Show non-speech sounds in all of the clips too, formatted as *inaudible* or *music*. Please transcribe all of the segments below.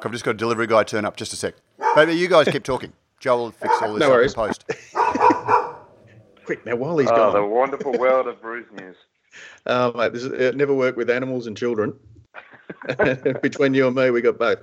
I've just got a delivery guy turn up. Just a sec. Maybe you guys keep talking. Joel will fix all this No up in worries. post. *laughs* Quick, now while he's Oh, gone. the wonderful world of Brews News. Oh, *laughs* mate, this is, it never worked with animals and children. *laughs* Between you and me, we got both.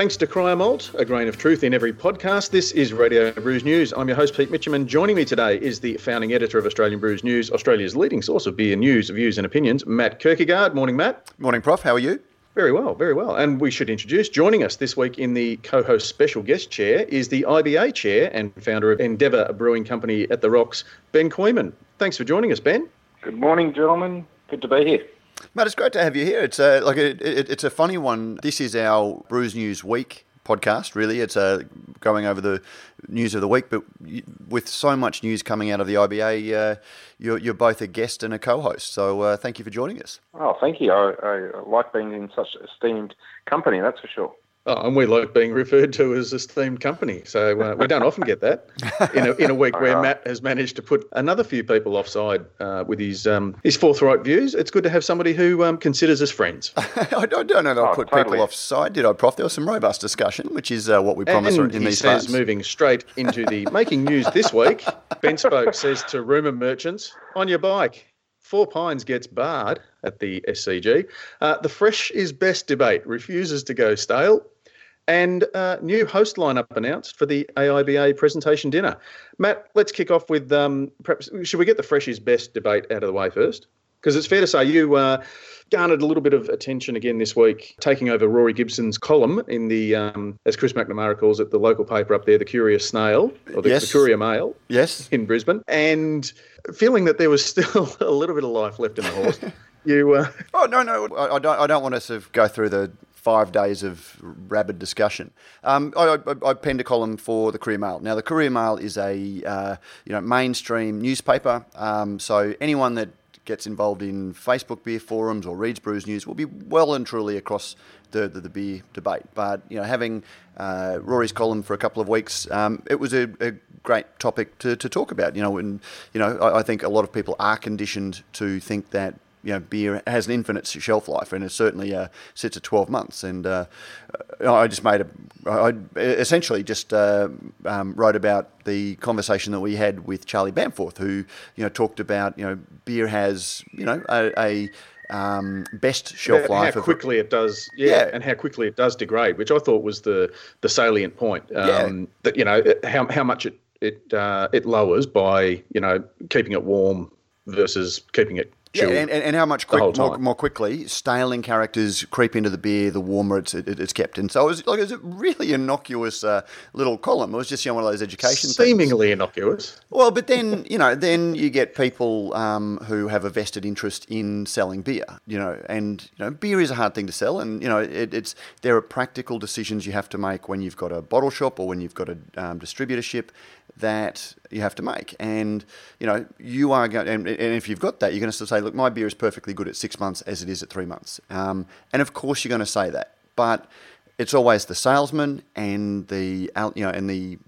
Thanks to Cryer Malt, a grain of truth in every podcast. This is Radio Brews News. I'm your host, Pete Mitcham, and joining me today is the founding editor of Australian Brews News, Australia's leading source of beer news, views, and opinions, Matt Kirkegaard. Morning, Matt. Morning, Prof. How are you? Very well, very well. And we should introduce, joining us this week in the co host special guest chair is the IBA chair and founder of Endeavour Brewing Company at the Rocks, Ben Kooyman. Thanks for joining us, Ben. Good morning, gentlemen. Good to be here. Matt, it's great to have you here. It's a, like a, it, it's a funny one. This is our Brews News Week podcast, really. It's uh, going over the news of the week, but with so much news coming out of the IBA, uh, you're, you're both a guest and a co-host. So uh, thank you for joining us. Oh, thank you. I, I like being in such esteemed company, that's for sure. Oh, and we like being referred to as esteemed company. So uh, we don't often get that in a, in a week *laughs* where Matt has managed to put another few people offside uh, with his um, his forthright views. It's good to have somebody who um, considers us friends. I, *laughs* I don't know that I Oh, put totally. people offside, did I, Prof? There was some robust discussion, which is uh, what we promise and in he these says, parts. moving straight into the *laughs* making news this week, BentSpoke says to rumour merchants, on your bike. Four Pines gets barred at the SCG. Uh, the fresh is best debate refuses to go stale. And uh, new host lineup announced for the AIBA presentation dinner. Matt, let's kick off with um, perhaps should we get the fresh is best debate out of the way first? Because it's fair to say you uh, garnered a little bit of attention again this week, taking over Rory Gibson's column in the, um, as Chris McNamara calls it, the local paper up there, the Curious Snail, or the, Yes. the Courier Mail yes? in Brisbane, and feeling that there was still *laughs* a little bit of life left in the horse. *laughs* You, uh, Oh no, no, I, I don't. I don't want to sort of go through the five days of rabid discussion. Um, I, I, I penned a column for the Courier Mail. Now, the Courier Mail is a uh, you know mainstream newspaper. Um, so anyone that gets involved in Facebook beer forums or reads Brews News will be well and truly across the, the, the beer debate. But you know, having uh, Rory's column for a couple of weeks, um, it was a, a great topic to, to talk about. You know, and you know, I, I think a lot of people are conditioned to think that you know, beer has an infinite shelf life, and it certainly uh, sits at 12 months. And uh, I just made a, I essentially just uh, um, wrote about the conversation that we had with Charlie Bamforth, who you know talked about you know beer has you know a, a um, best shelf how life of quickly it does, yeah, Yeah. and how quickly it does degrade, which I thought was the the salient point. Um, Yeah. That you know how how much it it uh, it lowers by you know keeping it warm versus keeping it Yeah, and, and, and how much quick, more, more quickly staling characters creep into the beer, the warmer it's, it, it's kept. And so it was like it was a really innocuous uh, little column. It was just you know, one of those education things. Seemingly innocuous. Well, but then you know, then you get people um, who have a vested interest in selling beer. You know, and you know, beer is a hard thing to sell, and you know, it, it's there are practical decisions you have to make when you've got a bottle shop or when you've got a um, distributorship that you have to make. And you know, you are going, and, and if you've got that, you're going to say, look, my beer is perfectly good at six months as it is at three months. Um, and of course, you're going to say that, but it's always the salesman and the you know and the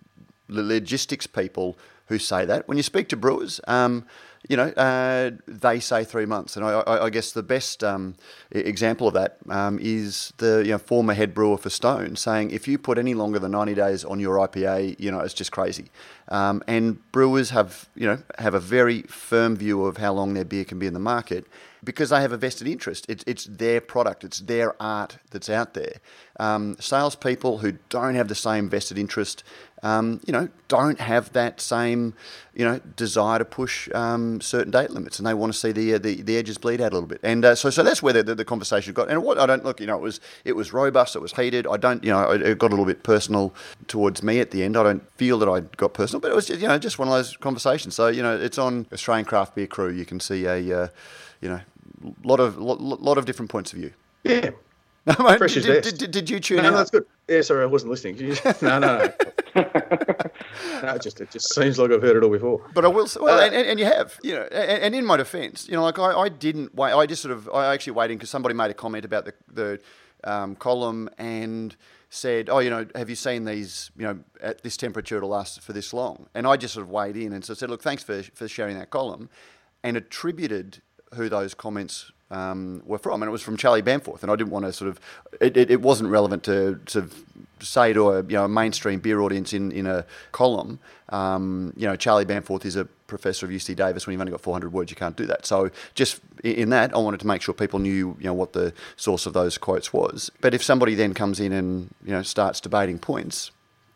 logistics people who say that. When you speak to brewers, um, you know, uh, they say three months. And I, I, I guess the best um, example of that um, is the you know, former head brewer for Stone saying if you put any longer than 90 days on your IPA, you know, it's just crazy. Um, and brewers have, you know, have a very firm view of how long their beer can be in the market because they have a vested interest. It's, it's their product, it's their art that's out there. Um, salespeople who don't have the same vested interest, um, you know, don't have that same, you know, desire to push um, certain date limits, and they want to see the uh, the, the edges bleed out a little bit. And uh, so, so that's where the, the, the conversation got. And what I don't look, you know, it was it was robust, it was heated. I don't, you know, it got a little bit personal towards me at the end. I don't feel that I got personal, but it was, just, you know, just one of those conversations. So, you know, it's on Australian Craft Beer Crew. You can see a, uh, you know, lot of lot, lot of different points of view. Yeah. *laughs* No, mate, did, did, did, did you tune No, no, that's good. Yeah, sorry, I wasn't listening. *laughs* no, no, no. *laughs* no it just it just seems like I've heard it all before. But I will say, well, Uh, and, and you have, you know, and, and in my defence, you know, like I, I didn't wait. I just sort of, I actually waiting because somebody made a comment about the the um, column and said, oh, you know, have you seen these, you know, at this temperature it'll last for this long? And I just sort of weighed in and so I said, look, thanks for for sharing that column, and attributed who those comments um, were from, and it was from Charlie Bamforth. And I didn't want to sort of, it, it, it wasn't relevant to sort of say to a you know a mainstream beer audience in in a column. Um, you know, Charlie Bamforth is a professor of UC Davis. When you've only got 400 words, you can't do that. So just in that, I wanted to make sure people knew you know what the source of those quotes was. But if somebody then comes in and you know starts debating points,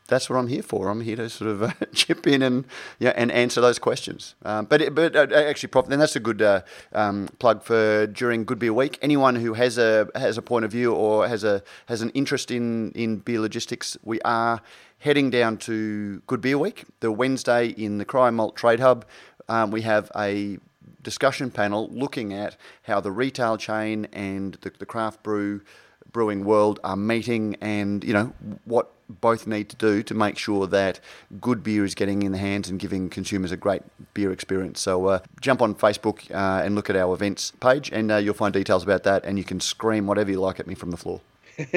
that's what I'm here for. I'm here to sort of *laughs* uh, chip in and yeah, and answer those questions. Um, but it, but uh, actually, Prof, then that's a good uh, um, plug for during Good Beer Week. Anyone who has a has a point of view or has a has an interest in in beer logistics, we are heading down to Good Beer Week, the Wednesday in the Cryer Malt Trade Hub. Um, we have a discussion panel looking at how the retail chain and the, the craft brew brewing world are meeting and you know what both need to do to make sure that good beer is getting in the hands and giving consumers a great beer experience. So uh, jump on Facebook uh, and look at our events page, and uh, you'll find details about that. And you can scream whatever you like at me from the floor. *laughs*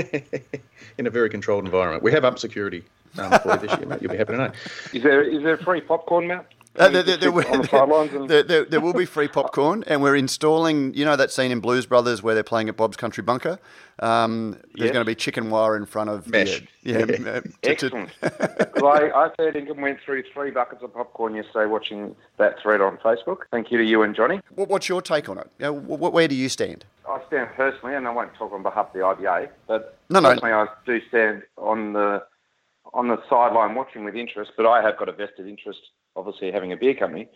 in a very controlled environment. We have up security um, for you this year, mate. You'll be happy to know. Is there is there free popcorn, Matt? Uh, *laughs* there, there, there, the will- there, be free popcorn, and we're installing. You know that scene in Blues Brothers where they're playing at Bob's Country Bunker. Um, there's Yes. going to be chicken wire in front of Mesh. Yeah, yeah, uh, to- to- Excellent. *laughs* I, I dinkum went through three buckets of popcorn yesterday watching that thread on Facebook. Thank you to you and Johnny. What- What's your take on it? You know, wh- wh- where do you stand? I stand personally, and I won't talk on behalf of the IBA, but No, no. personally I do stand on the on the sideline watching with interest. But I have got a vested interest, obviously, having a beer company.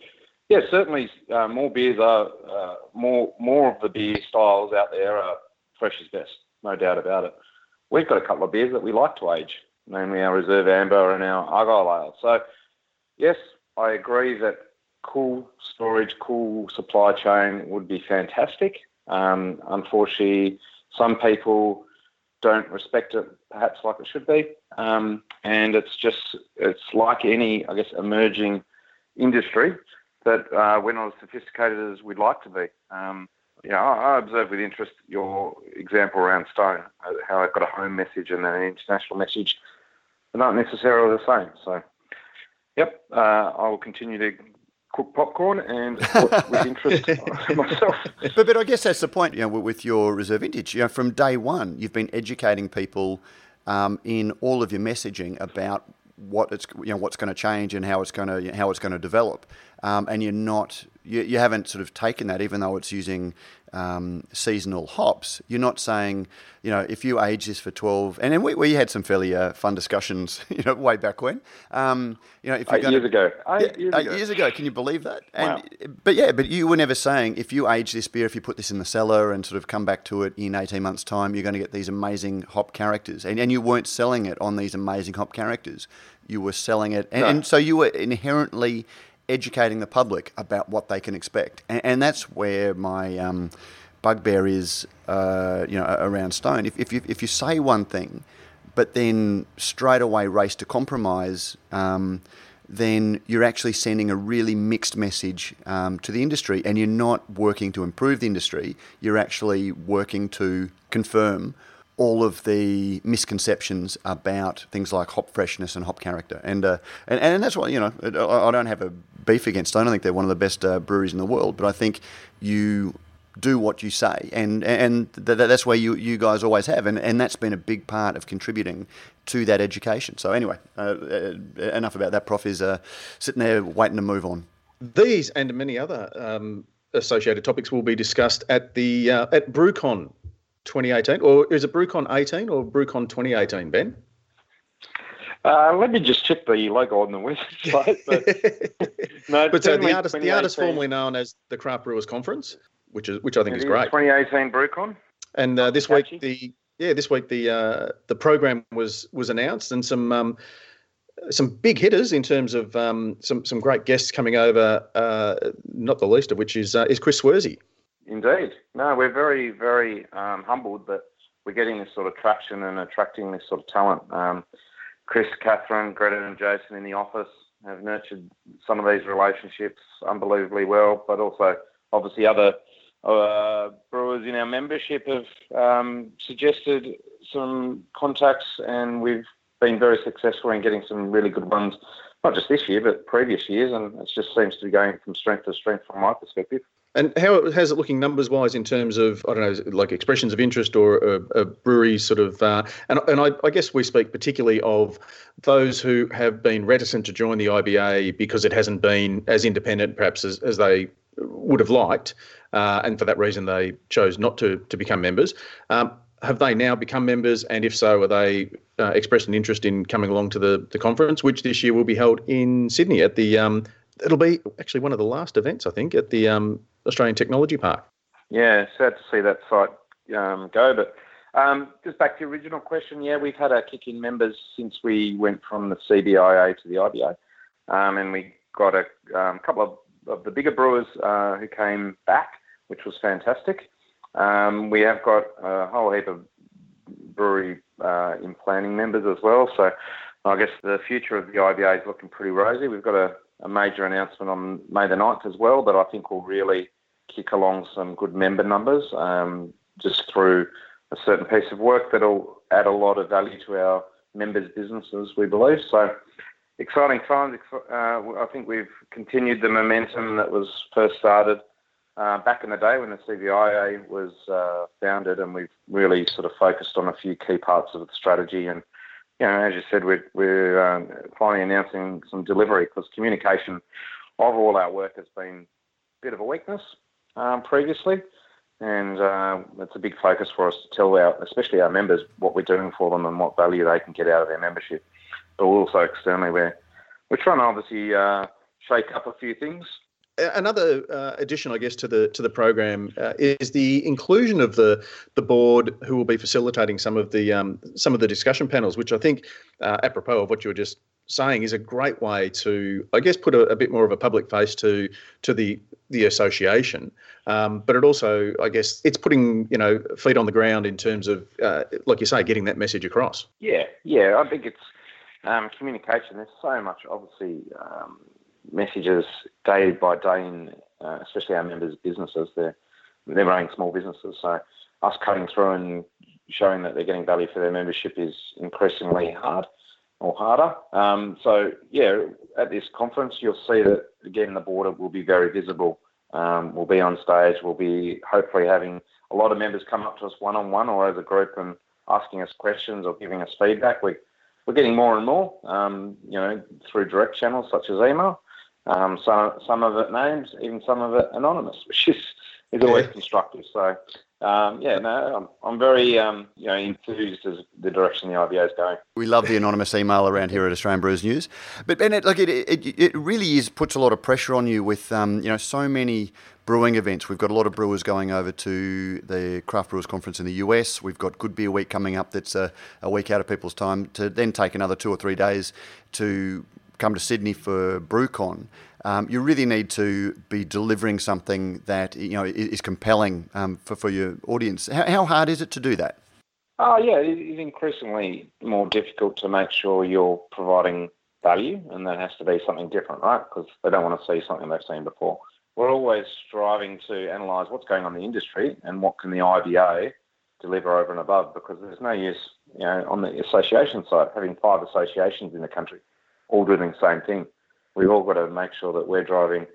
Yes, certainly uh, more beers are uh, more more of the beer styles out there are fresh is best, no doubt about it. We've got a couple of beers that we like to age, namely our Reserve Amber and our Argyle Ale. So, yes, I agree that cool storage, cool supply chain would be fantastic. Um, unfortunately, some people don't respect it perhaps like it should be. Um, and it's just, it's like any, I guess, emerging industry that uh, we're not as sophisticated as we'd like to be. Um, you know, I I observe with interest your example around Stone, uh, how I've got a home message and an international message. They're not necessarily the same. So, yep, uh, I will continue to cook popcorn and with interest *laughs* myself. But, but I guess that's the point, you know, with- with your reserve vintage. You know, from day one, you've been educating people um, in all of your messaging about what it's, you know, what's going to change and how it's going to, how it's going to develop. Um, and you're not, you, you haven't sort of taken that, even though it's using um, seasonal hops. You're not saying, you know, if you age this for 12, and then we, we had some fairly uh, fun discussions, *laughs* you know, way back when. Um, you know, if you're Eight gonna- years ago. Eight yeah, years eight ago. years ago. Can you believe that? Wow. But yeah, but you were never saying if you age this beer, if you put this in the cellar and sort of come back to it in 18 months' time, you're going to get these amazing hop characters. And, and you weren't selling it on these amazing hop characters. You were selling it. And, No. and so you were inherently educating the public about what they can expect. And, and that's where my um, bugbear is, uh, you know, around Stone. If, if, you, if you say one thing, but then straight away race to compromise, um, then you're actually sending a really mixed message um, to the industry, and you're not working to improve the industry. You're actually working to confirm all of the misconceptions about things like hop freshness and hop character, and uh, and, and that's why, you know. I, don't have a beef against. I don't think they're one of the best uh, breweries in the world, but I think you do what you say, and and th- that's where you, you guys always have, and, and that's been a big part of contributing to that education. So anyway, uh, uh, enough about that. Prof is uh, sitting there waiting to move on. These and many other um, associated topics will be discussed at the uh, at BrewCon 2018, or is it BrewCon 18 or BrewCon 2018, Ben? Uh, let me just check the logo on the website. But *laughs* no, but so the artist, the artist 2018. formerly known as the Craft Brewers Conference, which is which I think is great. 2018 BrewCon. And uh, this week the yeah this week the uh, the program was was announced and some um, some big hitters in terms of um, some some great guests coming over. Uh, not the least of which is uh, is Chris Swersey. Indeed. No, we're very, very um, humbled that we're getting this sort of traction and attracting this sort of talent. Um, Chris, Catherine, Greta, and Jason in the office have nurtured some of these relationships unbelievably well, but also obviously other uh, brewers in our membership have um, suggested some contacts, and we've been very successful in getting some really good ones, not just this year, but previous years, and it just seems to be going from strength to strength from my perspective. And how has it looking numbers wise in terms of I don't know like expressions of interest or a, a brewery sort of uh, and and I, I, guess we speak particularly of those who have been reticent to join the IBA because it hasn't been as independent perhaps as, as they would have liked, uh, and for that reason they chose not to to become members. Um, have they now become members? And if so, are they uh, expressed an interest in coming along to the, the conference, which this year will be held in Sydney at the um, it'll be actually one of the last events, I think, at the um, Australian Technology Park. Yeah, sad to see that site um, go. But um, just back to your original question, yeah, we've had our kick in members since we went from the CBIA to the IBA. Um, and we got a um, couple of, of, the bigger brewers uh, who came back, which was fantastic. Um, we have got a whole heap of brewery uh, in planning members as well. So I guess the future of the IBA is looking pretty rosy. We've got a a major announcement on May the 9th as well that I think will really kick along some good member numbers um, just through a certain piece of work that'll add a lot of value to our members' businesses, we believe. So exciting times. Uh, I think we've continued the momentum that was first started uh, back in the day when the CBIA was uh, founded, and we've really sort of focused on a few key parts of the strategy and you know, as you said, we're, we're um, finally announcing some delivery because communication of all our work has been a bit of a weakness um, previously. And uh, it's a big focus for us to tell our, especially our members, what we're doing for them and what value they can get out of their membership. But also externally, we're, we're trying to obviously uh, shake up a few things Another uh, addition, I guess, to the to the program uh, is the inclusion of the the board who will be facilitating some of the um, some of the discussion panels, which I think, uh, apropos of what you were just saying, is a great way to, I guess, put a, a bit more of a public face to to the the association. Um, but it also, I guess, it's putting you know feet on the ground in terms of, uh, like you say, getting that message across. Yeah, yeah, I think it's um, communication. There's so much, obviously. Messages day by day in, uh, especially our members' businesses. They're they're running small businesses, so us cutting through and showing that they're getting value for their membership is increasingly hard or harder. Um, so yeah, at this conference, you'll see that again the border will be very visible. Um, we'll be on stage. We'll be hopefully having a lot of members come up to us one on one or as a group and asking us questions or giving us feedback. We we're getting more and more, um, you know, through direct channels such as email. Um, some some of it names, even some of it anonymous, *laughs* which is is always yeah. constructive. So um, yeah, no, I'm, I'm very um, you know enthused as the direction the IBA is going. We love the anonymous email around here at Australian Brewers News, but Bennett, like it, it, it really is puts a lot of pressure on you with um, you know so many brewing events. We've got a lot of brewers going over to the Craft Brewers Conference in the US. We've got Good Beer Week coming up. That's a, a week out of people's time to then take another two or three days to come to Sydney for BrewCon, um, you really need to be delivering something that you know is compelling um, for, for your audience. How, how, hard is it to do that? Oh yeah, it's increasingly more difficult to make sure you're providing value, and that has to be something different, right? Because they don't want to see something they've seen before. We're always striving to analyse what's going on in the industry and what can the IBA deliver over and above. Because there's no use, you know, on the association side having five associations in the country all doing the same thing. We've all got to make sure that we're driving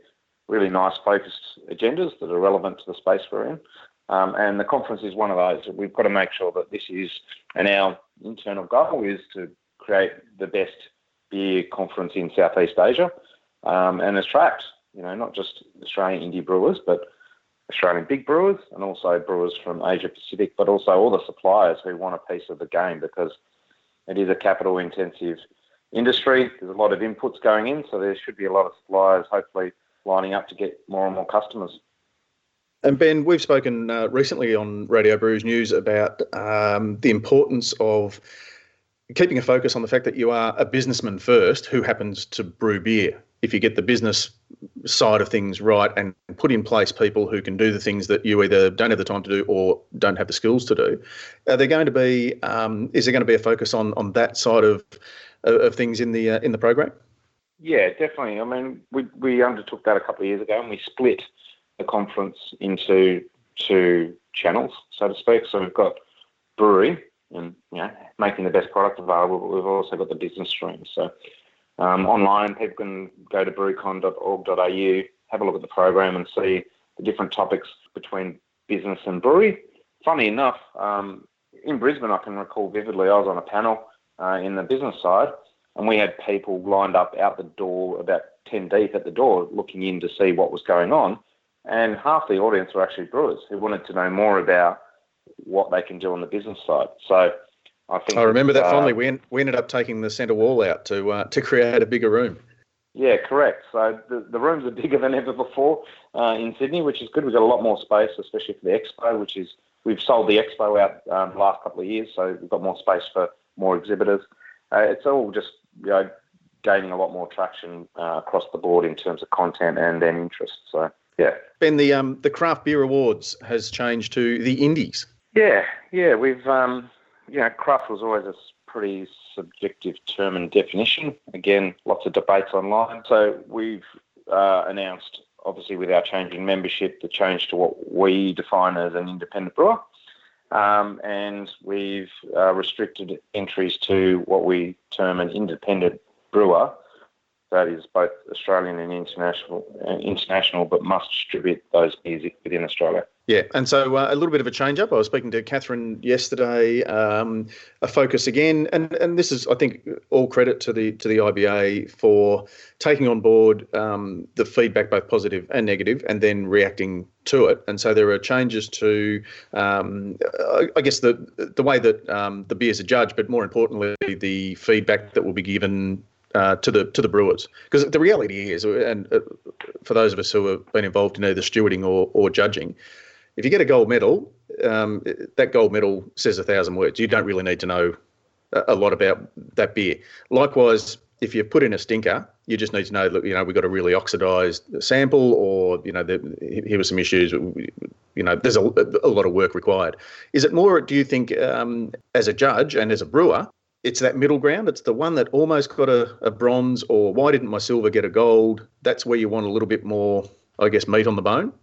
really nice focused agendas that are relevant to the space we're in. Um, and the conference is one of those. We've got to make sure that this is, and our internal goal is to create the best beer conference in Southeast Asia um, and attract, you know, not just Australian indie brewers, but Australian big brewers and also brewers from Asia Pacific, but also all the suppliers who want a piece of the game because it is a capital intensive industry. There's a lot of inputs going in, so there should be a lot of suppliers hopefully lining up to get more and more customers. And Ben, we've spoken uh, recently on Radio Brews News about um, the importance of keeping a focus on the fact that you are a businessman first who happens to brew beer. if you get the business side of things right and put in place people who can do the things that you either don't have the time to do or don't have the skills to do, are there going to be um, is there going to be a focus on on that side of of things in the uh, in the program? Yeah, definitely. I mean, we we undertook that a couple of years ago, and we split the conference into two channels, so to speak. So we've got brewery and you know making the best product available, but we've also got the business stream. So um, online, people can go to brewcon.org.au, have a look at the program, and see the different topics between business and brewery. Funny enough, um, in Brisbane, I can recall vividly, I was on a panel uh, in the business side, and we had people lined up out the door, about 10 deep at the door, looking in to see what was going on. And half the audience were actually brewers who wanted to know more about what they can do on the business side. So I think I remember that uh, fondly. We, en- we ended up taking the centre wall out to uh, to create a bigger room. Yeah, correct. So the, the rooms are bigger than ever before uh, in Sydney, which is good. We've got a lot more space, especially for the expo, which is we've sold the expo out um, the last couple of years, so we've got more space for more exhibitors. Uh, it's all just you know gaining a lot more traction uh, across the board in terms of content and then interest. So yeah. Ben, the um, the craft beer awards has changed to the indies. Yeah, yeah, we've um, you know, craft was always a pretty subjective term and definition. Again, lots of debates online. So we've uh, announced, obviously, with our change in membership, the change to what we define as an independent brewer. Um, and we've uh, restricted entries to what we term an independent brewer. That is both Australian and international, uh, international, but must distribute those beers within Australia. Yeah, and so uh, a little bit of a change up. I was speaking to Catherine yesterday. Um, a focus again, and and this is, I think, all credit to the to the IBA for taking on board um, the feedback, both positive and negative, and then reacting to it. And so there are changes to, um, I guess, the the way that um, the beers are judged, but more importantly, the feedback that will be given uh, to the to the brewers. Because the reality is, and uh, for those of us who have been involved in either stewarding or, or judging, if you get a gold medal, um, that gold medal says a thousand words. You don't really need to know a lot about that beer. Likewise, if you put in a stinker, you just need to know that you know we've got a really oxidised sample, or you know the, here were some issues. You know, there's a, a, lot of work required. Is it more? Do you think, um, as a judge and as a brewer, it's that middle ground? It's the one that almost got a, a bronze, or why didn't my silver get a gold? That's where you want a little bit more, I guess, meat on the bone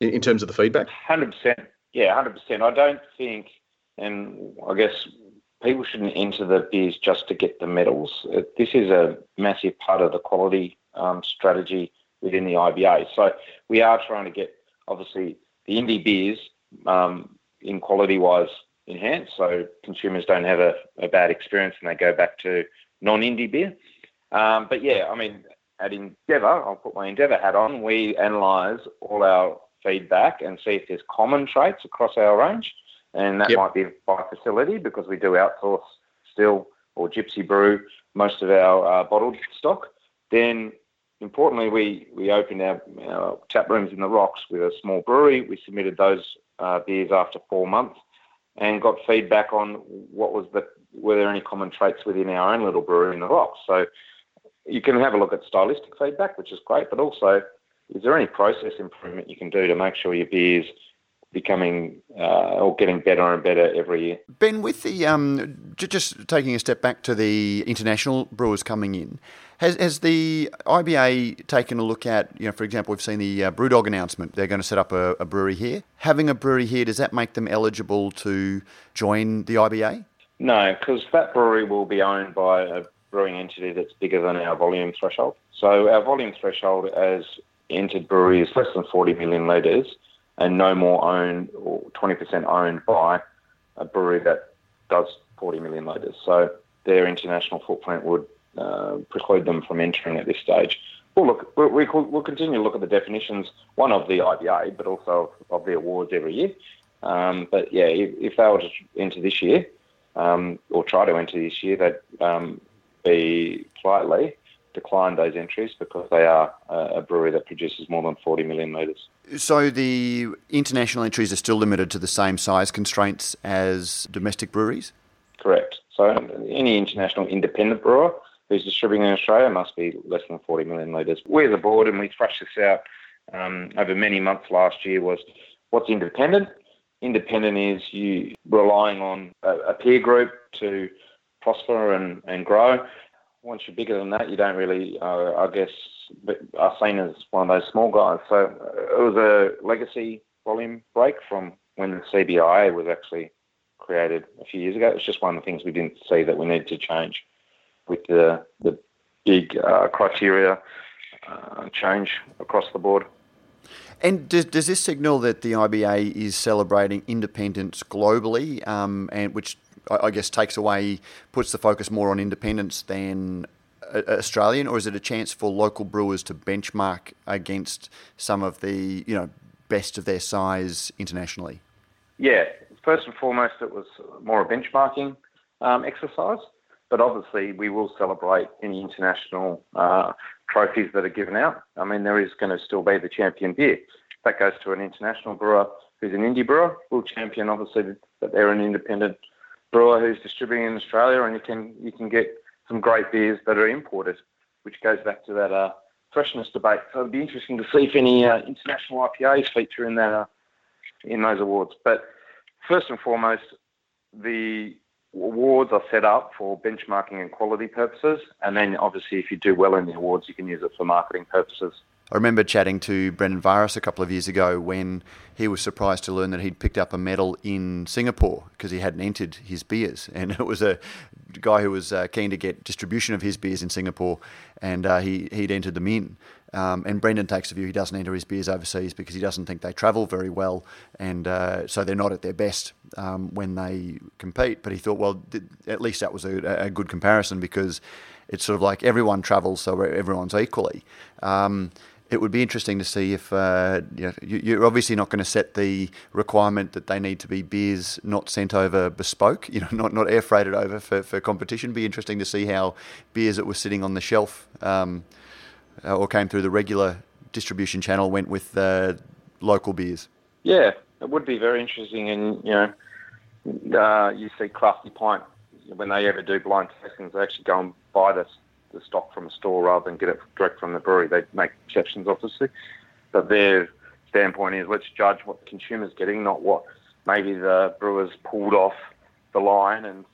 in, in terms of the feedback? Hundred percent. Yeah, hundred percent. I don't think, and I guess people shouldn't enter the beers just to get the medals. Uh, this is a massive part of the quality um, strategy within the IBA. So we are trying to get obviously the indie beers um, in quality wise enhanced, so consumers don't have a, a, bad experience and they go back to non-indie beer. Um, but yeah, I mean, at Endeavour, I'll put my Endeavour hat on. We analyse all our feedback and see if there's common traits across our range. And that yep. might be by facility because we do outsource still or gypsy brew most of our uh, bottled stock. Then, importantly, we, we opened our, our, tap rooms in the rocks with a small brewery. We submitted those uh, beers after four months and got feedback on what was the were there any common traits within our own little brewery in the rocks. So you can have a look at stylistic feedback, which is great, but also is there any process improvement you can do to make sure your beer's becoming uh, or getting better and better every year? Ben, with the um, just taking a step back to the international brewers coming in, has, has the IBA taken a look at, you know, for example, we've seen the uh, Brewdog announcement. They're going to set up a, a brewery here. Having a brewery here, does that make them eligible to join the IBA? No, because that brewery will be owned by a brewing entity that's bigger than our volume threshold. So our volume threshold as entered breweries less than 40 million litres and no more owned or 20% owned by a brewery that does 40 million litres. So their international footprint would uh, preclude them from entering at this stage. We'll look. We, will continue to look at the definitions, one of the IBA, but also of the awards every year. Um, but yeah, if, if, they were to enter this year um, or try to enter this year, they'd um, be politely declined those entries because they are a brewery that produces more than 40 million litres. So the international entries are still limited to the same size constraints as domestic breweries? Correct. So any international independent brewer who's distributing in Australia must be less than 40 million litres. We as a board, and we thrashed this out um, over many months last year, was what's independent? Independent is you relying on a, a peer group to prosper and, and grow. Once you're bigger than that, you don't really, uh, I guess, are seen as one of those small guys. So it was a legacy volume break from when the CBI was actually created a few years ago. It's just one of the things we didn't see that we needed to change with the the big uh, criteria uh, change across the board. And does, does this signal that the IBA is celebrating independence globally, um, and which I guess takes away, puts the focus more on independence than Australian, or is it a chance for local brewers to benchmark against some of the you know best of their size internationally? Yeah, first and foremost, it was more a benchmarking um, exercise, but obviously we will celebrate any international uh, trophies that are given out. I mean, there is going to still be the champion beer. That goes to an international brewer who's an indie brewer. We'll champion, obviously, that they're an independent brewer who's distributing in Australia, and you can you can get some great beers that are imported, which goes back to that uh, freshness debate. So it'd be interesting to see if any uh, international IPAs feature in that uh, in those awards. But first and foremost, the awards are set up for benchmarking and quality purposes, and then obviously if you do well in the awards, you can use it for marketing purposes. I remember chatting to Brendan Varis a couple of years ago when he was surprised to learn that he'd picked up a medal in Singapore because he hadn't entered his beers. *laughs* And it was a guy who was uh, keen to get distribution of his beers in Singapore, and uh, he, he'd entered them in. Um, and Brendan takes the view he doesn't enter his beers overseas because he doesn't think they travel very well, and uh, so they're not at their best um, when they compete. But he thought, well, th- at least that was a, a, good comparison because it's sort of like everyone travels, so everyone's equally. Um, it would be interesting to see if uh, you are obviously not going to set the requirement that they need to be beers not sent over bespoke, you know, *laughs* not not air freighted over for, for competition. Be interesting to see how beers that were sitting on the shelf um, or came through the regular distribution channel went with uh, local beers. Yeah, it would be very interesting, and you know, uh, you see Crafty Pint when they ever do blind tastings, they actually go and buy this the stock from a store rather than get it direct from the brewery. They make exceptions, obviously, but their standpoint is let's judge what the consumer's getting, not what maybe the brewers pulled off the line and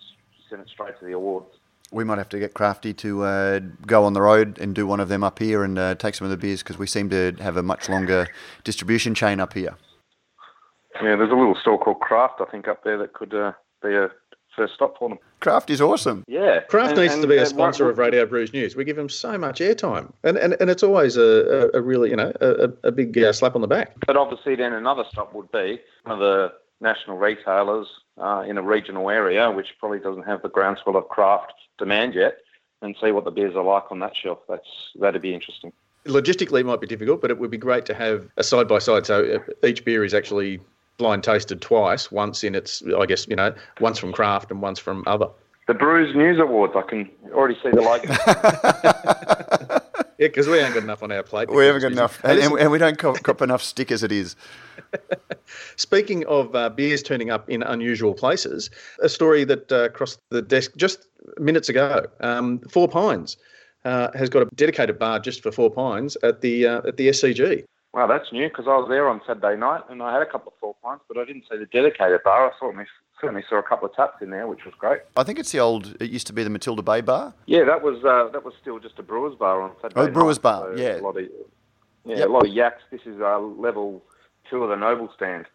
sent it straight to the awards. We might have to get Crafty to uh, go on the road and do one of them up here and uh, take some of the beers because we seem to have a much longer distribution chain up here. Yeah, there's a little store called Craft, I think, up there that could uh, be a first stop for them. Craft is awesome. Yeah. Craft and, needs and, to be a sponsor of Radio Brews News. We give them so much airtime. And, and, and it's always a, a, a really, you know, a, a big uh, slap on the back. But obviously then another stop would be one of the national retailers uh, in a regional area, which probably doesn't have the groundswell of craft demand yet, and see what the beers are like on that shelf. That's That'd be interesting. Logistically, it might be difficult, but it would be great to have a side by side. So uh, each beer is actually blind tasted twice. Once in its, I guess you know, once from craft and once from other. The Brews News Awards. I can already see the *laughs* logo. yeah, because we ain't got enough on our plate. We haven't got enough, and, and, we don't cop, cop enough stick as it is. *laughs* Speaking of uh, beers turning up in unusual places, a story that uh, crossed the desk just minutes ago. Um, Four Pines uh, has got a dedicated bar just for Four Pines at the uh, at the SCG. Wow, that's new because I was there on Saturday night and I had a couple of Four Pines, but I didn't see the dedicated bar. I certainly, certainly saw a couple of taps in there, which was great. I think it's the old. It used to be the Matilda Bay bar. Yeah, that was uh, that was still just a brewer's bar on Saturday. Oh, brewer's bar. So yeah. A lot of yeah, yep. a lot of yaks. This is uh, level two of the Noble stand.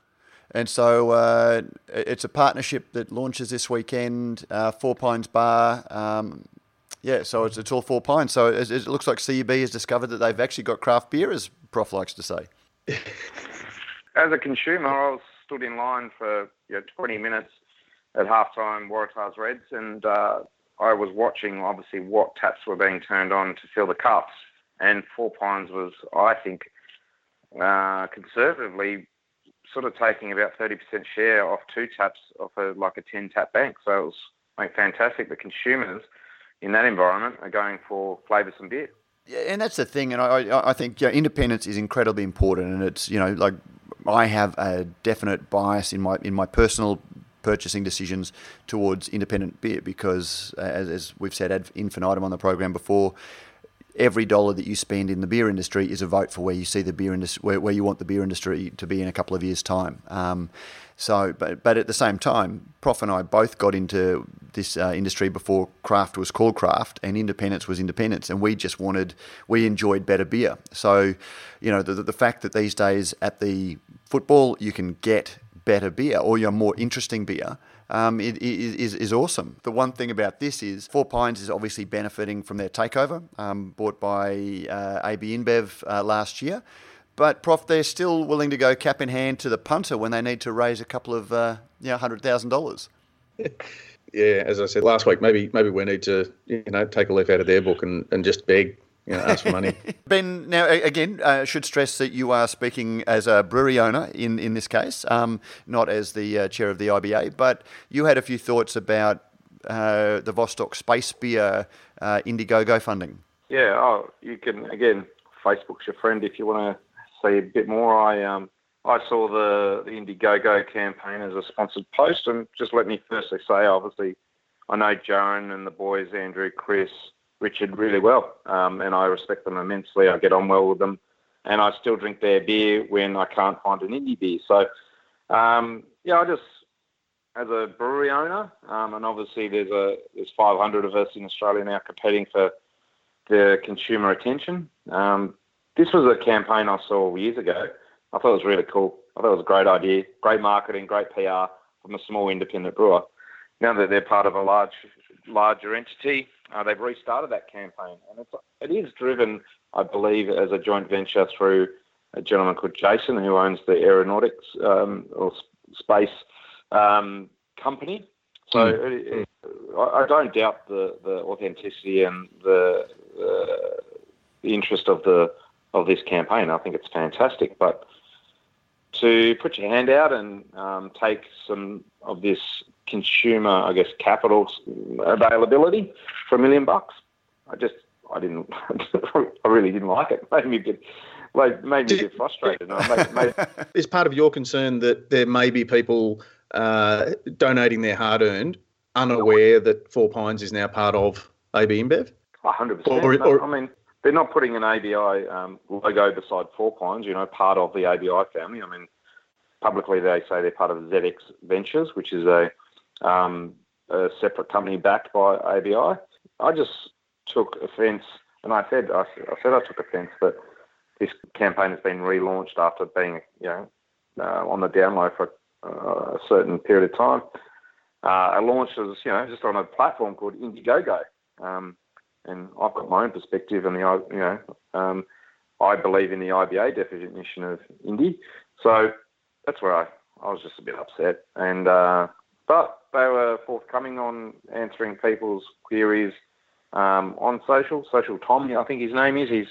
And so uh, it's a partnership that launches this weekend. Uh, Four Pines Bar. Um, yeah, so it's, it's all Four Pines. So it, it, looks like CUB has discovered that they've actually got craft beer, as Prof likes to say. *laughs* As a consumer, I was stood in line for you know, 20 minutes at halftime, Waratahs Reds, and uh, I was watching obviously what taps were being turned on to fill the cups. And Four Pines was, I think, uh, conservatively sort of taking about 30% share off two taps off a, like a 10 tap bank. So it was fantastic. The consumers in that environment are going for flavoursome beer. Yeah, and that's the thing, and I, I think you know, independence is incredibly important, and it's you know like I have a definite bias in my in my personal purchasing decisions towards independent beer because, as, as we've said ad infinitum on the program before, every dollar that you spend in the beer industry is a vote for where you see the beer industry, where, where you want the beer industry to be in a couple of years' time. Um, so, but, but at the same time, Prof and I both got into this uh, industry before craft was called craft and independence was independence. And we just wanted, we enjoyed better beer. So, you know, the, the fact that these days at the football you can get better beer or your more interesting beer um, it, it is, is awesome. The one thing about this is Four Pines is obviously benefiting from their takeover, um, bought by uh, AB InBev uh, last year. But Prof, they're still willing to go cap in hand to the punter when they need to raise a couple of uh, you know hundred thousand dollars. *laughs* Yeah, as I said last week, maybe maybe we need to you know take a leaf out of their book and, and just beg you know, ask for money. *laughs* ben, now again, uh, should stress that you are speaking as a brewery owner in, in this case, um, not as the uh, chair of the IBA, but you had a few thoughts about uh, the Vostok Space Beer uh, Indiegogo funding. Yeah, oh, you can, again, Facebook's your friend if you want to see a bit more. I um, I saw the, the Indiegogo campaign as a sponsored post, and just let me firstly say, obviously, I know Jaron and the boys, Andrew, Chris, Richard really well, um, and I respect them immensely. I get on well with them, and I still drink their beer when I can't find an indie beer. So, um, yeah, I just as a brewery owner, um, and obviously there's a there's 500 of us in Australia now competing for the consumer attention. Um, this was a campaign I saw years ago. I thought it was really cool. I thought it was a great idea, great marketing, great PR from a small independent brewer. Now that they're part of a large larger entity, uh, they've restarted that campaign, and it's, it is driven, I believe, as a joint venture through a gentleman called Jason, who owns the aeronautics um, or space um, company. So mm. it, it, I, don't doubt the, the authenticity and the, the, the interest of the of this campaign. I think it's fantastic, but to put your hand out and um, take some of this consumer, I guess, capital availability for a million bucks. I just, I didn't, *laughs* I really didn't like it. *laughs* Made me a bit, like, made me a bit frustrated. Made, made... *laughs* Is part of your concern that there may be people uh, donating their hard-earned, unaware that Four Pines is now part of AB InBev? hundred percent. I mean, they're not putting an ABI um, logo beside Four Pines. You know, part of the ABI family. I mean, publicly they say they're part of ZX Ventures, which is a um, a separate company backed by ABI. I just took offence, and I said I, I said I took offence that this campaign has been relaunched after being you know uh, on the down low for uh, a certain period of time. Uh, I launched as you know just on a platform called Indiegogo, um, and I've got my own perspective, and the you know um, I believe in the IBA definition of indie, so that's where I, I was just a bit upset, and uh, but they were forthcoming on answering people's queries um, on social. Social Tom, I think his name is. He's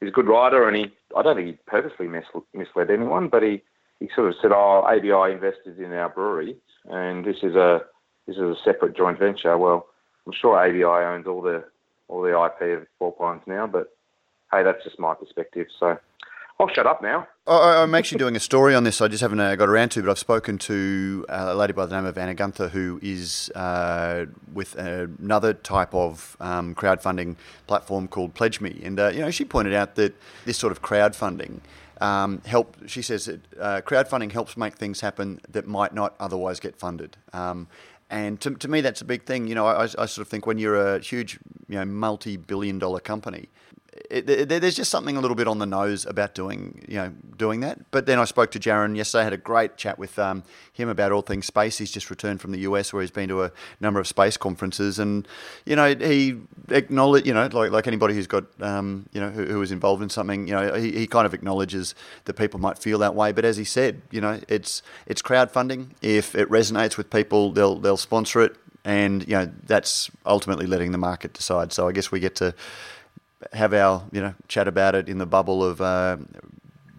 he's a good writer, and he I don't think he purposely misled anyone, but he, he sort of said, "Oh, ABI invested in our brewery, and this is a this is a separate joint venture." Well, I'm sure ABI owns all the all the IP of Four Pines now, but hey, that's just my perspective. So I'll shut up now. I, am actually doing a story on this. I just haven't uh, got around to, but I've spoken to uh, a lady by the name of Anna Guenther, who is uh, with another type of um, crowdfunding platform called Pledge Me, and uh, you know she pointed out that this sort of crowdfunding. Um, help. She says that uh, crowdfunding helps make things happen that might not otherwise get funded. Um, and to, to me, that's a big thing. You know, I, I, sort of think when you're a huge, you know, multi-billion-dollar company, it, it, there's just something a little bit on the nose about doing, you know, doing that. But then I spoke to Jaron yesterday. I had a great chat with um, him about all things space. He's just returned from the US, where he's been to a number of space conferences, and you know, he acknowledged, you know, like like anybody who's got, um, you know, who, who is involved in something, you know, he, he kind of acknowledges that people might feel that way. But as he said, you know, it's it's crowdfunding. If it resonates with people, they'll they'll sponsor it, and you know, that's ultimately letting the market decide. So I guess we get to have our you know chat about it in the bubble of uh,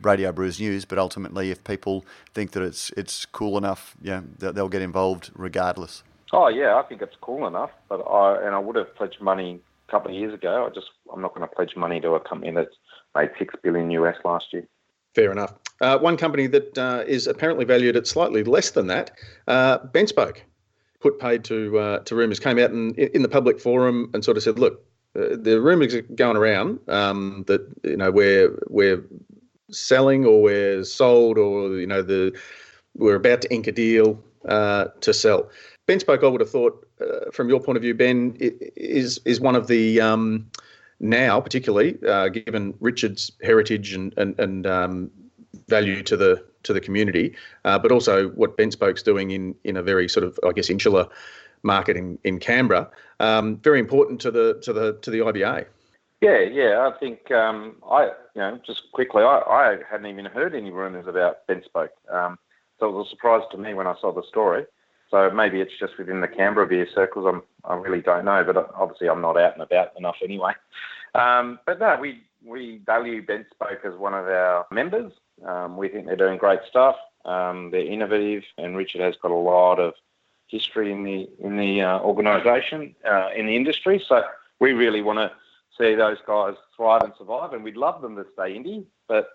Radio Brews News, but ultimately, if people think that it's it's cool enough, yeah, they'll get involved regardless. Oh yeah, I think it's cool enough, but I and I would have pledged money a couple of years ago. I just I'm not going to pledge money to a company that's made six billion US last year. Fair enough. Uh, one company that uh, is apparently valued at slightly less than that, uh, BentSpoke, put paid to uh, to rumours, came out and in the public forum and sort of said, look, the rumours are going around um, that you know we're we're selling or we're sold or you know the we're about to ink a deal uh, to sell. BentSpoke, I would have thought, uh, from your point of view, Ben, is is one of the um, now, particularly uh, given Richard's heritage and and, and um, value to the to the community, uh, but also what BentSpoke's doing in in a very sort of I guess insular market in, in Canberra, um, very important to the to the to the IBA. Yeah, yeah. I think um, I, you know, just quickly, I, I hadn't even heard any rumours about BentSpoke, um, so it was a surprise to me when I saw the story. So maybe it's just within the Canberra beer circles. I'm, I really don't know, but obviously I'm not out and about enough anyway. Um, but no, we we value BentSpoke as one of our members. Um, we think they're doing great stuff. Um, they're innovative, and Richard has got a lot of history in the in the uh, organisation uh, in the industry. So we really want to see those guys thrive and survive, and we'd love them to stay indie. But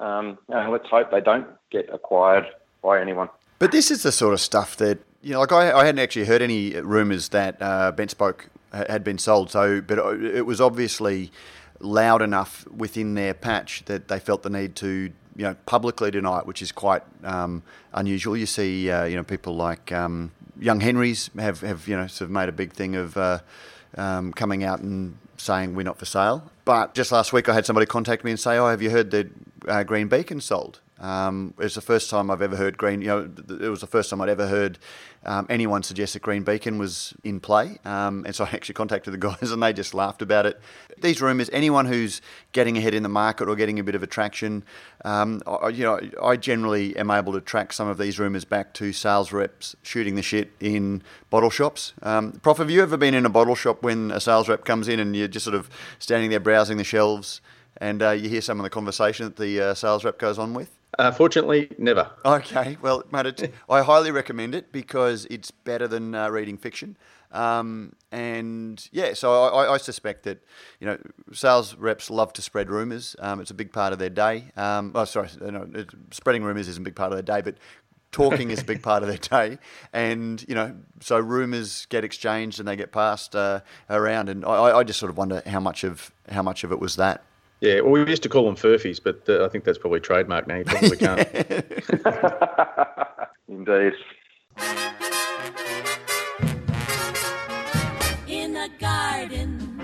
um, you know, let's hope they don't get acquired by anyone. But this is the sort of stuff that you know, like I, I hadn't actually heard any rumours that uh, BentSpoke had been sold. So, but it was obviously loud enough within their patch that they felt the need to you know publicly deny it, which is quite um, unusual. You see, uh, you know, people like um, Young Henrys have have you know sort of made a big thing of uh, um, coming out and saying we're not for sale. But just last week, I had somebody contact me and say, "Oh, have you heard that uh, Green Beacon sold?" Um, it's the first time I've ever heard Green. You know, it was the first time I'd ever heard um, anyone suggest that Green Beacon was in play. Um, and so I actually contacted the guys, and they just laughed about it. These rumours, anyone who's getting ahead in the market or getting a bit of attraction, um, I, you know, I generally am able to track some of these rumours back to sales reps shooting the shit in bottle shops. Um, Prof, have you ever been in a bottle shop when a sales rep comes in and you're just sort of standing there browsing the shelves? And uh, you hear some of the conversation that the uh, sales rep goes on with? Uh, fortunately, never. Okay, well, mate, I highly recommend it because it's better than uh, reading fiction. Um, and yeah, so I, I, suspect that you know sales reps love to spread rumours. Um, it's a big part of their day. Um, oh, sorry, no, spreading rumours isn't a big part of their day, but talking is a big part of their day. And you know, so rumours get exchanged and they get passed uh, around. And I, I just sort of wonder how much of how much of it was that. Yeah, well, we used to call them furphies, but uh, I think that's probably trademark now. You probably can't. *laughs* Indeed. In a garden,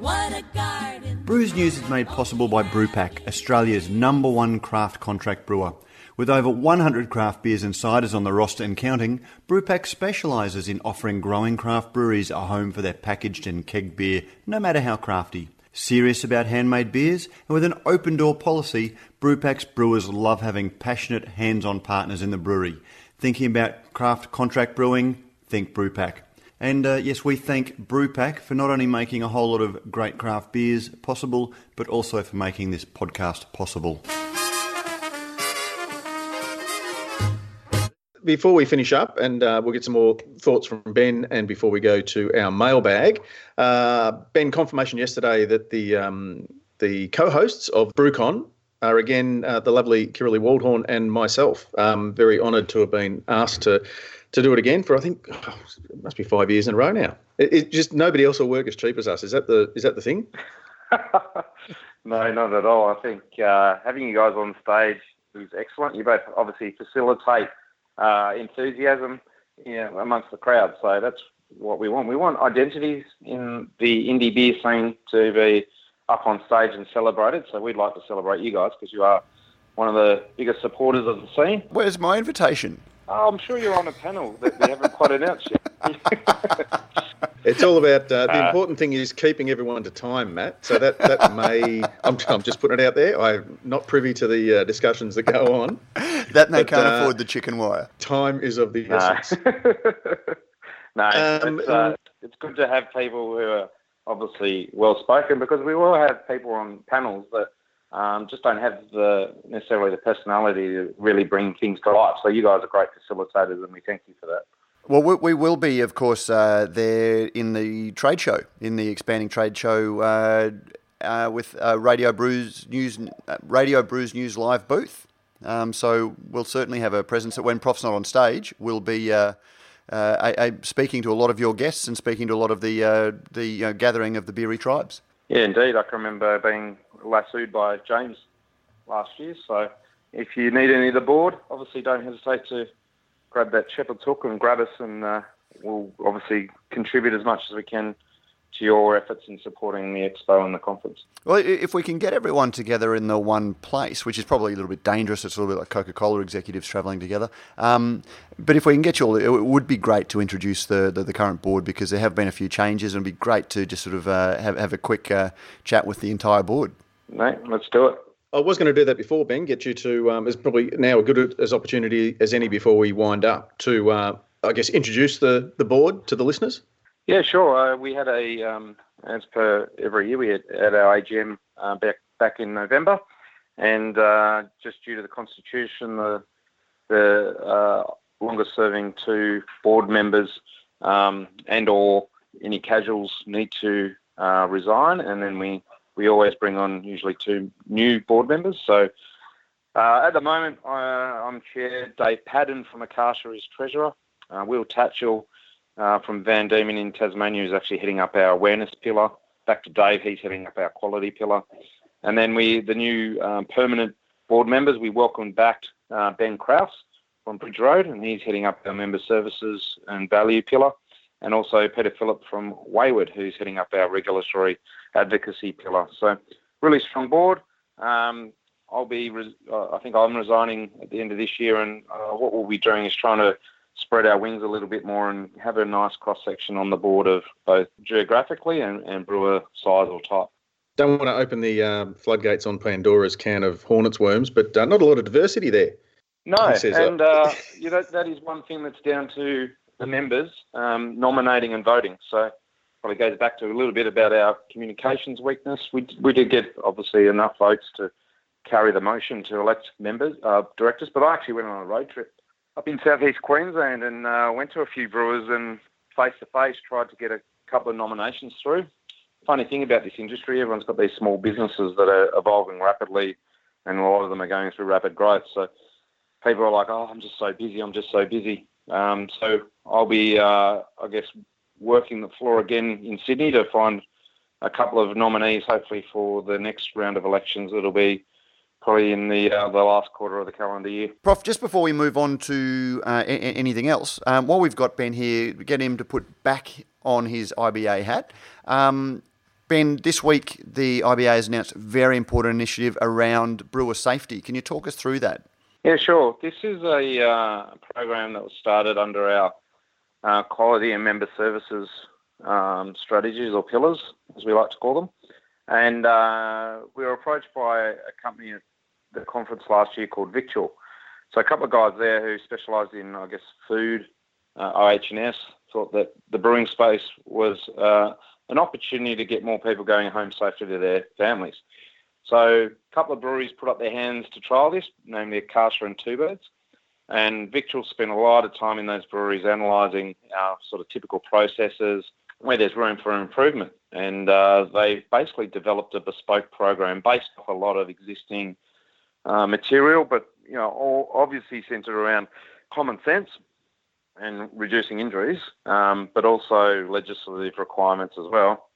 what a garden. Brews News is made possible by Brewpack, Australia's number one craft contract brewer. With over 100 craft beers and ciders on the roster and counting, Brewpack specialises in offering growing craft breweries a home for their packaged and keg beer, no matter how crafty. Serious about handmade beers, and with an open door policy, Brewpack's brewers love having passionate, hands on partners in the brewery. Thinking about craft contract brewing? Think Brewpack. And uh, yes, we thank Brewpack for not only making a whole lot of great craft beers possible, but also for making this podcast possible. before we finish up, and uh, we'll get some more thoughts from Ben, and before we go to our mailbag, uh, Ben, confirmation yesterday that the um, the co-hosts of BrewCon are again uh, the lovely Kirrily Waldhorn and myself. Um, very honoured to have been asked to to do it again for I think oh, it must be five years in a row now. It, it, just nobody else will work as cheap as us. Is that the is that the thing? *laughs* no, not at all. I think uh, having you guys on stage is excellent. You both obviously facilitate uh, enthusiasm you know, amongst the crowd. So that's what we want. We want identities in the indie beer scene to be up on stage and celebrated. So we'd like to celebrate you guys because you are one of the biggest supporters of the scene. Where's my invitation? Oh, I'm sure you're on a panel that we haven't quite announced yet. *laughs* it's all about uh, the uh, important thing is keeping everyone to time, Matt. So that that *laughs* may I'm, I'm just putting it out there. I'm not privy to the uh, discussions that go on. *laughs* that they but, can't uh, afford the chicken wire. Time is of the essence. No, um, it's, uh, it's good to have people who are obviously well spoken because we will have people on panels that um, just don't have the necessarily the personality to really bring things to life. So you guys are great facilitators, and we thank you for that. Well, we, will be, of course, uh, there in the trade show, in the expanding trade show uh, uh, with uh, Radio Brews News, uh, Radio Brews News live booth. Um, so we'll certainly have a presence that when Prof's not on stage, we'll be uh, uh, a, a speaking to a lot of your guests and speaking to a lot of the uh, the you know, gathering of the beery tribes. Yeah, indeed. I can remember being lassoed by James last year. So if you need any of the board, obviously don't hesitate to grab that shepherd's hook and grab us, and uh, we'll obviously contribute as much as we can to your efforts in supporting the expo and the conference. Well, if we can get everyone together in the one place, which is probably a little bit dangerous, it's a little bit like Coca Cola executives travelling together. Um, but if we can get you all, it would be great to introduce the, the, the, current board because there have been a few changes and it'd be great to just sort of uh, have, have a quick uh, chat with the entire board. Mate, let's do it. I was going to do that before, Ben, get you to, um, is probably now a good as opportunity as any before we wind up to, uh, I guess, introduce the, the board to the listeners. Yeah, sure. Uh, we had a, um, as per every year, we had at our AGM uh, back back in November, and uh, just due to the constitution, the the uh, longest serving two board members um, and or any casuals need to uh, resign, and then we we always bring on usually two new board members. So. Uh, at the moment, I'm chair. Dave Padden from Akasha is treasurer. Will Tatchell uh, from Van Dieman in Tasmania, who's actually heading up our awareness pillar. Back to Dave, he's heading up our quality pillar. And then we, the new um, permanent board members, we welcomed back uh, Ben Kraus from Bridge Road, and he's heading up our member services and value pillar. And also Peter Phillip from Wayward, who's heading up our regulatory advocacy pillar. So really strong board. Um, I'll be, uh, I think I'm resigning at the end of this year, and uh, what we'll be doing is trying to spread our wings a little bit more and have a nice cross section on the board of both geographically and, and brewer size or type. Don't want to open the um, floodgates on Pandora's can of hornets worms, but uh, not a lot of diversity there. No, and uh, *laughs* you know, that is one thing that's down to the members um, nominating and voting. So probably goes back to a little bit about our communications weakness. We we did get obviously enough votes to carry the motion to elect members, uh, directors, but I actually went on a road trip up in southeast Queensland and uh, went to a few brewers and face to face tried to get a couple of nominations through. Funny thing about this industry, everyone's got these small businesses that are evolving rapidly, and a lot of them are going through rapid growth. So people are like, "Oh, I'm just so busy. I'm just so busy." Um, so I'll be, uh, I guess, working the floor again in Sydney to find a couple of nominees, hopefully for the next round of elections. It'll be probably in the uh, the last quarter of the calendar year. Prof, just before we move on to uh, a- anything else, um, while we've got Ben here, get him to put back on his IBA hat. Um, ben, this week the IBA has announced a very important initiative around brewer safety. Can you talk us through that? Yeah, sure. This is a uh, program that was started under our uh, quality and member services um, strategies or pillars, as we like to call them. And uh, we were approached by a company the conference last year called Victual. So a couple of guys there who specialised in, I guess, food, uh, OH&S, thought that the brewing space was uh, an opportunity to get more people going home safely to their families. So a couple of breweries put up their hands to trial this, namely Akasha and Two Birds. And Victual spent a lot of time in those breweries analysing our sort of typical processes, where there's room for improvement. And uh, they basically developed a bespoke program based off a lot of existing uh, material, but you know, all obviously centered around common sense and reducing injuries, um, but also legislative requirements as well.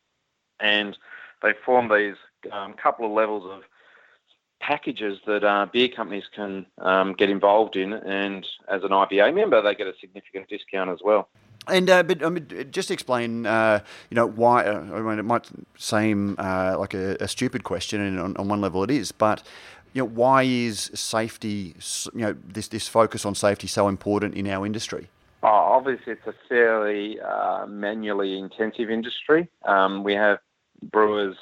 And they form these um, couple of levels of packages that uh, beer companies can um, get involved in, and as an IBA member, they get a significant discount as well. And uh, but I mean, just explain, uh, you know, why. Uh, I mean, it might seem uh, like a, a, stupid question, and on, on, one level it is. But you know, why is safety, you know, this this focus on safety so important in our industry? Oh, obviously, it's a fairly uh, manually intensive industry. Um, we have brewers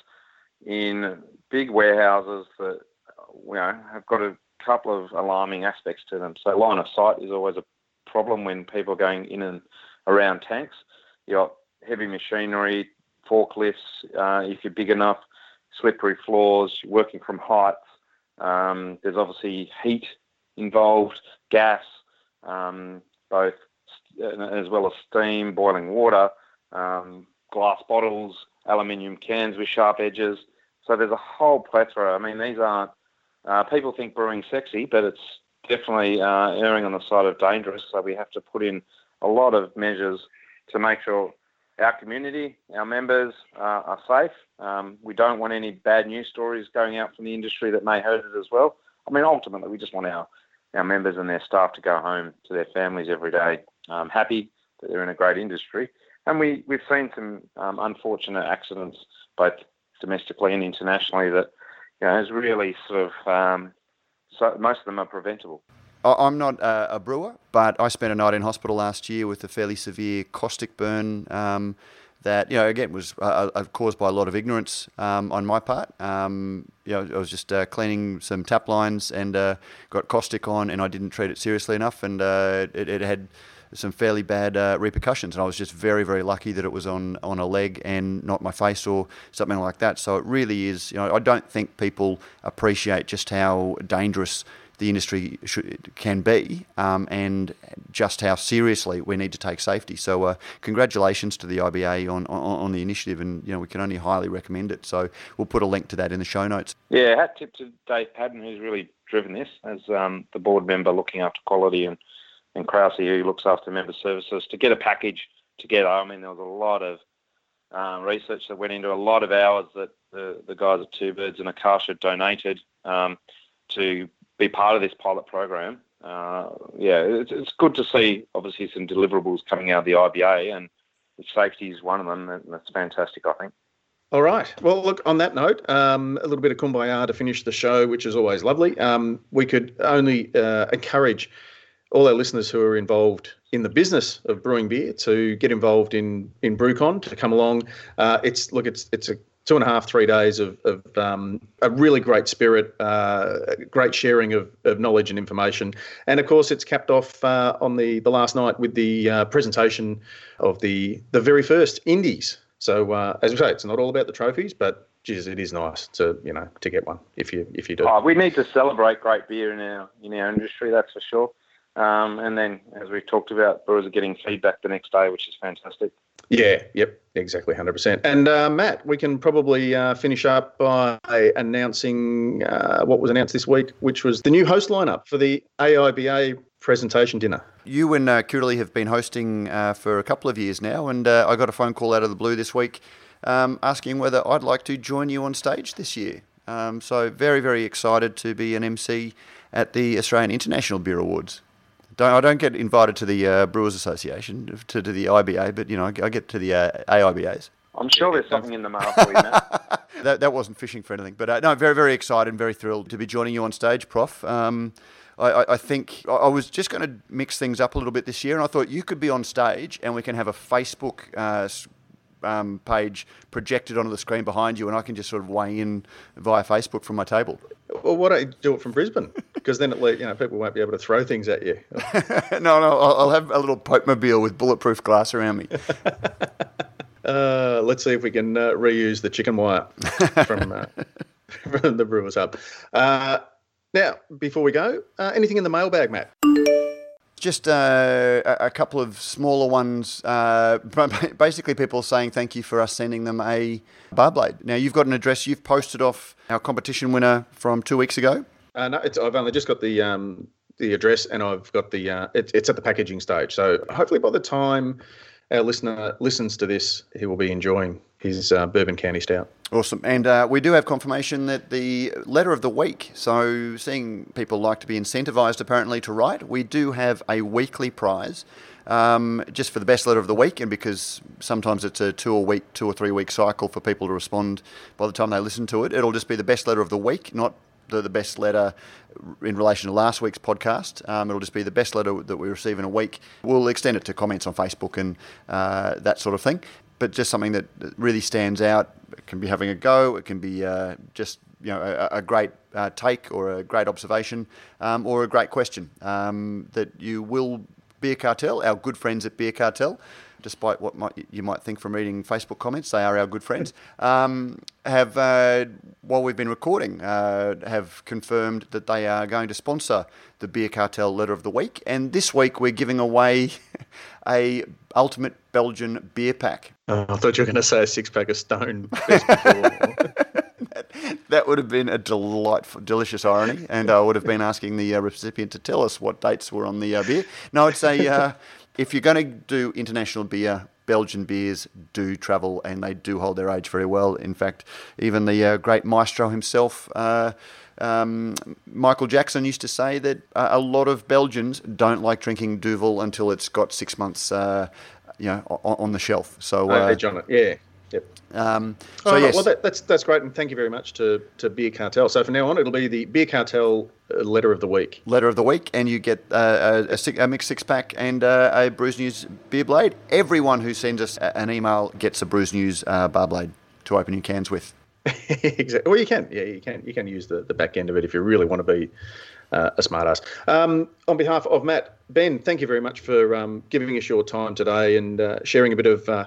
in big warehouses that you know have got a couple of alarming aspects to them. So line of sight is always a problem when people are going in and around tanks. You've got heavy machinery, forklifts, uh, if you're big enough, slippery floors, working from heights. Um, there's obviously heat involved, gas, um, both as well as steam, boiling water, um, glass bottles, aluminium cans with sharp edges. So there's a whole plethora. I mean, these aren't uh, people think brewing sexy, but it's definitely uh, erring on the side of dangerous. So we have to put in a lot of measures to make sure our community, our members uh, are safe. Um, we don't want any bad news stories going out from the industry that may hurt it as well. I mean, ultimately, we just want our, our members and their staff to go home to their families every day um, happy that they're in a great industry. And we, we've seen some um, unfortunate accidents, both domestically and internationally, that you know, has really sort of, um, so most of them are preventable. I'm not a, a brewer, but I spent a night in hospital last year with a fairly severe caustic burn um, that, you know, again, was uh, uh, caused by a lot of ignorance um, on my part. Um, you know, I was just uh, cleaning some tap lines and uh, got caustic on, and I didn't treat it seriously enough, and uh, it, it had some fairly bad uh, repercussions. And I was just very, very lucky that it was on, on a leg and not my face or something like that. So it really is, you know, I don't think people appreciate just how dangerous the industry can be um, and just how seriously we need to take safety. So, uh, congratulations to the IBA on, on, on the initiative, and you know we can only highly recommend it. So, we'll put a link to that in the show notes. Yeah, hat tip to Dave Padden, who's really driven this as um, the board member looking after quality, and and Kraus, who looks after member services, to get a package together. I mean, there was a lot of um, research that went into a lot of hours that the, the guys at Two Birds and Akasha donated um, to be part of this pilot program. Uh, yeah, it's, it's good to see obviously some deliverables coming out of the IBA, and safety is one of them, and that's fantastic, I think. All right. Well, look, on that note, um, a little bit of kumbaya to finish the show, which is always lovely. Um, we could only uh, encourage all our listeners who are involved in the business of brewing beer to get involved in in BrewCon to come along. Uh, it's look, it's it's a two and a half, three days of, of um, a really great spirit, uh, great sharing of, of knowledge and information. And of course, it's capped off uh, on the, the last night with the uh, presentation of the, the very first Indies. So, uh, as we say, it's not all about the trophies, but geez, it is nice to you know to get one if you if you do. Oh, we need to celebrate great beer in our in our industry, that's for sure. Um, and then, as we talked about, brewers are getting feedback the next day, which is fantastic. Yeah, yep, exactly, 100%. And uh, Matt, we can probably uh, finish up by announcing uh, what was announced this week, which was the new host lineup for the AIBA presentation dinner. You and uh, have been hosting uh, for a couple of years now, and uh, I got a phone call out of the blue this week um, asking whether I'd like to join you on stage this year. Um, so, very, very excited to be an MC at the Australian International Beer Awards. Don't, I don't get invited to the uh, Brewers Association, to, to the IBA, but you know I get to the uh, AIBAs. I'm sure there's something in the mail for you, Matt. *laughs* that, that wasn't fishing for anything, but uh, no, very very excited and very thrilled to be joining you on stage, Prof. Um, I, I, think I was just going to mix things up a little bit this year, and I thought you could be on stage and we can have a Facebook uh, um, page projected onto the screen behind you, and I can just sort of weigh in via Facebook from my table. Well, why don't you do it from Brisbane? Because then at least, you know, people won't be able to throw things at you. *laughs* no, no, I'll, have a little Pope mobile with bulletproof glass around me. *laughs* Uh, let's see if we can uh, reuse the chicken wire from, uh, *laughs* from the Brewers Hub. Uh, now, before we go, uh, anything in the mailbag, Matt? Just uh, a couple of smaller ones. Uh, basically, people saying thank you for us sending them a bar blade. Now, you've got an address. You've posted off our competition winner from two weeks ago. Uh, no, I've only just got the um, the address, and I've got the uh, it, it's at the packaging stage. So hopefully, by the time our listener listens to this, he will be enjoying his uh, bourbon candy stout. Awesome. And uh, we do have confirmation that the letter of the week, so seeing people like to be incentivized apparently to write, we do have a weekly prize um, just for the best letter of the week. And because sometimes it's a two or week, two or three week cycle for people to respond by the time they listen to it, it'll just be the best letter of the week, not the, the best letter in relation to last week's podcast. Um, it'll just be the best letter that we receive in a week. We'll extend it to comments on Facebook and uh, that sort of thing. But just something that really stands out. It can be having a go. It can be uh, just you know a, a great uh, take or a great observation um, or a great question um, that you will Beer Cartel, our good friends at Beer Cartel, despite what might, you might think from reading Facebook comments, they are our good friends, um, have, uh, while we've been recording, uh, have confirmed that they are going to sponsor the Beer Cartel Letter of the Week. And this week we're giving away *laughs* a Ultimate Belgian Beer Pack. Oh, I thought you were going to say a six pack of Stone. *laughs* That would have been a delightful, delicious irony, and I would have been asking the uh, recipient to tell us what dates were on the uh, beer. No, I'd say uh, if you're going to do international beer, Belgian beers do travel and they do hold their age very well. In fact, even the uh, great maestro himself. Uh, um, Michael Jackson used to say that uh, a lot of Belgians don't like drinking Duvel until it's got six months, uh, you know, on, on the shelf. So, uh, Hey, John, yeah. Yep. um, so right, yes, Well, that, that's that's great, and thank you very much to, to Beer Cartel. So from now on, it'll be the Beer Cartel uh, letter of the week. letter of the week, and you get uh, a, a, six, a mixed six pack and uh, a Brews News beer blade. Everyone who sends us an email gets a Brews News uh, bar blade to open your cans with. *laughs* exactly. Well, you can. Yeah, you can. You can use the, the back end of it if you really want to be uh, a smartass. Um, on behalf of Matt, Ben, thank you very much for um, giving us your time today and uh, sharing a bit of uh,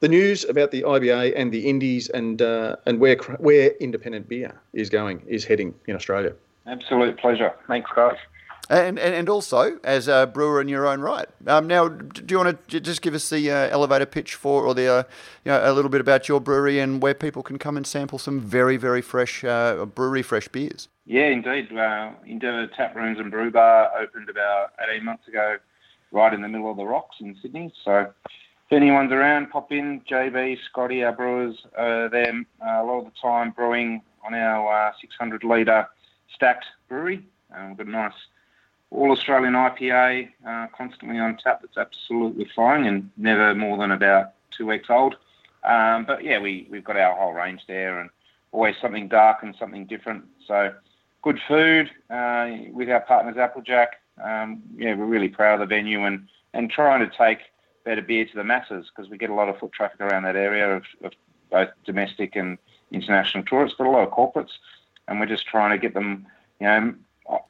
the news about the IBA and the Indies and uh, and where where independent beer is going is heading in Australia. Absolute pleasure. Thanks, guys. And, and, and also as a brewer in your own right. Um, now, do you want to just give us the uh, elevator pitch for, or the, uh, you know, a little bit about your brewery and where people can come and sample some very, very fresh uh, brewery fresh beers? Yeah, indeed. Uh, Endeavour Tap Rooms and Brew Bar opened about 18 months ago, right in the middle of the rocks in Sydney. So if anyone's around, pop in. JB, Scotty, our brewers, uh, they're uh, a lot of the time brewing on our uh, 600 litre stacked brewery. Um, we've got a nice all Australian IPA uh, constantly on tap that's absolutely flying and never more than about two weeks old. Um, but yeah, we, we've got our whole range there and always something dark and something different. So good food uh, with our partners Applejack. Um, yeah, we're really proud of the venue and, and trying to take better beer to the masses because we get a lot of foot traffic around that area of, of both domestic and international tourists, but a lot of corporates. And we're just trying to get them, you know,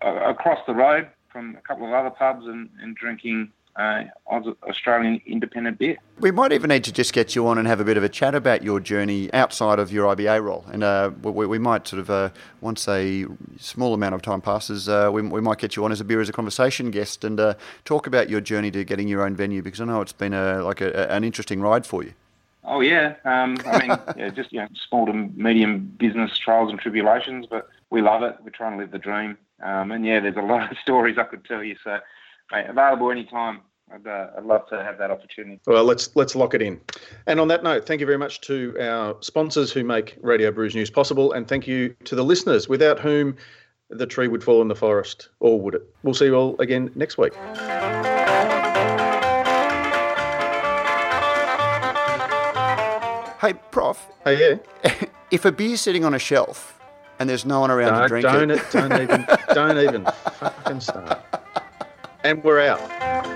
across the road from a couple of other pubs and, and drinking uh, Aus- Australian independent beer. We might even need to just get you on and have a bit of a chat about your journey outside of your IBA role. And uh, we, we might sort of, uh, once a small amount of time passes, uh, we, we might get you on as a beer as a conversation guest and uh, talk about your journey to getting your own venue because I know it's been a, like a, an interesting ride for you. Oh yeah, um, I mean, *laughs* yeah, just you know, small to medium business trials and tribulations, but we love it. We're trying to live the dream, um, and yeah, there's a lot of *laughs* stories I could tell you. So, mate, available anytime. I'd, uh, I'd love to have that opportunity. Well, let's let's lock it in. And on that note, thank you very much to our sponsors who make Radio Brews News possible, and thank you to the listeners, without whom the tree would fall in the forest, or would it? We'll see you all again next week. Hey, Prof, Hey, yeah. *laughs* if a beer's sitting on a shelf and there's no one around to drink don't, it, it, don't even, don't even *laughs* fucking start and we're out.